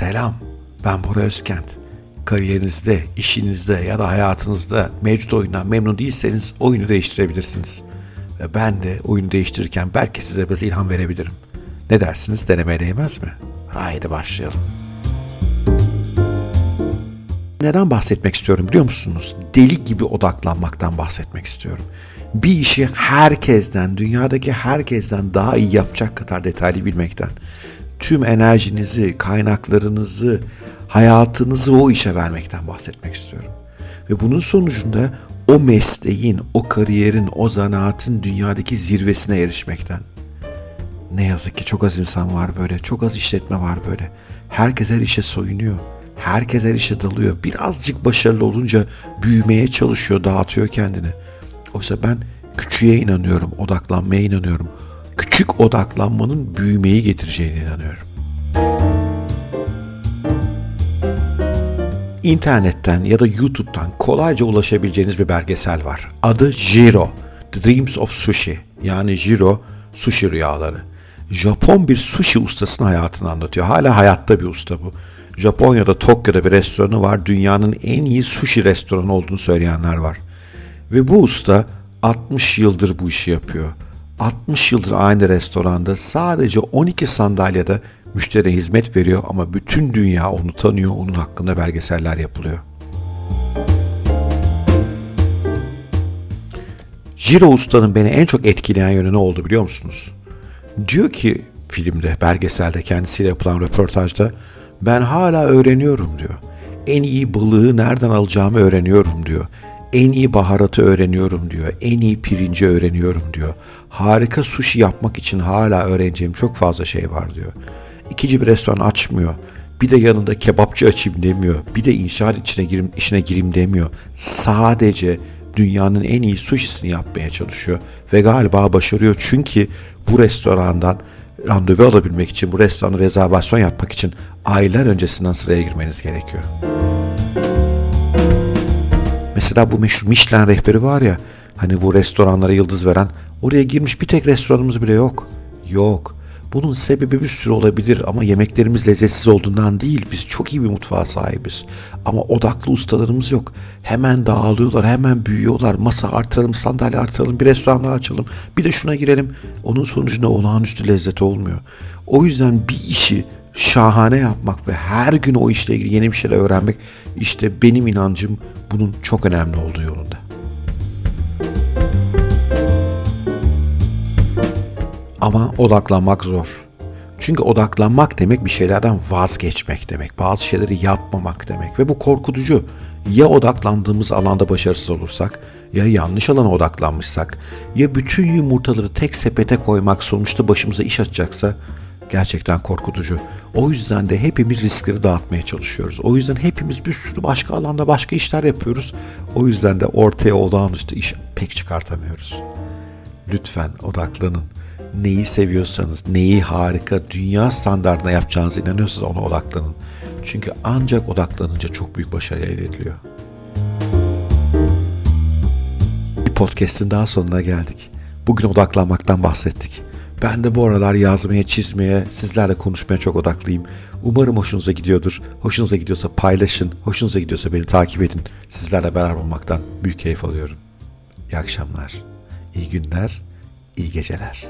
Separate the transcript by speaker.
Speaker 1: Selam, ben Bora Özkent. Kariyerinizde, işinizde ya da hayatınızda mevcut oyundan memnun değilseniz oyunu değiştirebilirsiniz. Ve ben de oyunu değiştirirken belki size biraz ilham verebilirim. Ne dersiniz, denemeye değmez mi? Haydi başlayalım. Neden bahsetmek istiyorum biliyor musunuz? Deli gibi odaklanmaktan bahsetmek istiyorum. Bir işi herkesten, dünyadaki herkesten daha iyi yapacak kadar detaylı bilmekten tüm enerjinizi, kaynaklarınızı, hayatınızı o işe vermekten bahsetmek istiyorum. Ve bunun sonucunda o mesleğin, o kariyerin, o zanaatın dünyadaki zirvesine erişmekten. Ne yazık ki çok az insan var böyle, çok az işletme var böyle. Herkes her işe soyunuyor. Herkes her işe dalıyor. Birazcık başarılı olunca büyümeye çalışıyor, dağıtıyor kendini. Oysa ben küçüğe inanıyorum, odaklanmaya inanıyorum küçük odaklanmanın büyümeyi getireceğine inanıyorum. İnternetten ya da YouTube'dan kolayca ulaşabileceğiniz bir belgesel var. Adı Jiro, The Dreams of Sushi yani Jiro, sushi rüyaları. Japon bir sushi ustasının hayatını anlatıyor. Hala hayatta bir usta bu. Japonya'da Tokyo'da bir restoranı var. Dünyanın en iyi sushi restoranı olduğunu söyleyenler var. Ve bu usta 60 yıldır bu işi yapıyor. 60 yıldır aynı restoranda sadece 12 sandalyede müşteriye hizmet veriyor ama bütün dünya onu tanıyor, onun hakkında belgeseller yapılıyor. Jiro Usta'nın beni en çok etkileyen yönü ne oldu biliyor musunuz? Diyor ki filmde, belgeselde kendisiyle yapılan röportajda ben hala öğreniyorum diyor. En iyi balığı nereden alacağımı öğreniyorum diyor en iyi baharatı öğreniyorum diyor. En iyi pirinci öğreniyorum diyor. Harika sushi yapmak için hala öğreneceğim çok fazla şey var diyor. İkinci bir restoran açmıyor. Bir de yanında kebapçı açayım demiyor. Bir de inşaat içine girim, işine gireyim demiyor. Sadece dünyanın en iyi sushisini yapmaya çalışıyor. Ve galiba başarıyor. Çünkü bu restorandan randevu alabilmek için, bu restorana rezervasyon yapmak için aylar öncesinden sıraya girmeniz gerekiyor. Mesela bu meşhur Michelin rehberi var ya hani bu restoranlara yıldız veren oraya girmiş bir tek restoranımız bile yok. Yok. Bunun sebebi bir sürü olabilir ama yemeklerimiz lezzetsiz olduğundan değil. Biz çok iyi bir mutfağa sahibiz. Ama odaklı ustalarımız yok. Hemen dağılıyorlar, hemen büyüyorlar. Masa artıralım, sandalye artıralım, bir restoran daha açalım. Bir de şuna girelim. Onun sonucunda olağanüstü lezzet olmuyor. O yüzden bir işi şahane yapmak ve her gün o işle ilgili yeni bir şeyler öğrenmek işte benim inancım bunun çok önemli olduğu yolunda. Ama odaklanmak zor. Çünkü odaklanmak demek bir şeylerden vazgeçmek demek. Bazı şeyleri yapmamak demek. Ve bu korkutucu. Ya odaklandığımız alanda başarısız olursak, ya yanlış alana odaklanmışsak, ya bütün yumurtaları tek sepete koymak sonuçta başımıza iş açacaksa gerçekten korkutucu. O yüzden de hepimiz riskleri dağıtmaya çalışıyoruz. O yüzden hepimiz bir sürü başka alanda başka işler yapıyoruz. O yüzden de ortaya olağanüstü iş pek çıkartamıyoruz. Lütfen odaklanın. Neyi seviyorsanız, neyi harika, dünya standartına yapacağınızı inanıyorsanız ona odaklanın. Çünkü ancak odaklanınca çok büyük başarı elde ediliyor. Bir podcast'in daha sonuna geldik. Bugün odaklanmaktan bahsettik. Ben de bu aralar yazmaya, çizmeye, sizlerle konuşmaya çok odaklıyım. Umarım hoşunuza gidiyordur. Hoşunuza gidiyorsa paylaşın. Hoşunuza gidiyorsa beni takip edin. Sizlerle beraber olmaktan büyük keyif alıyorum. İyi akşamlar, iyi günler, iyi geceler.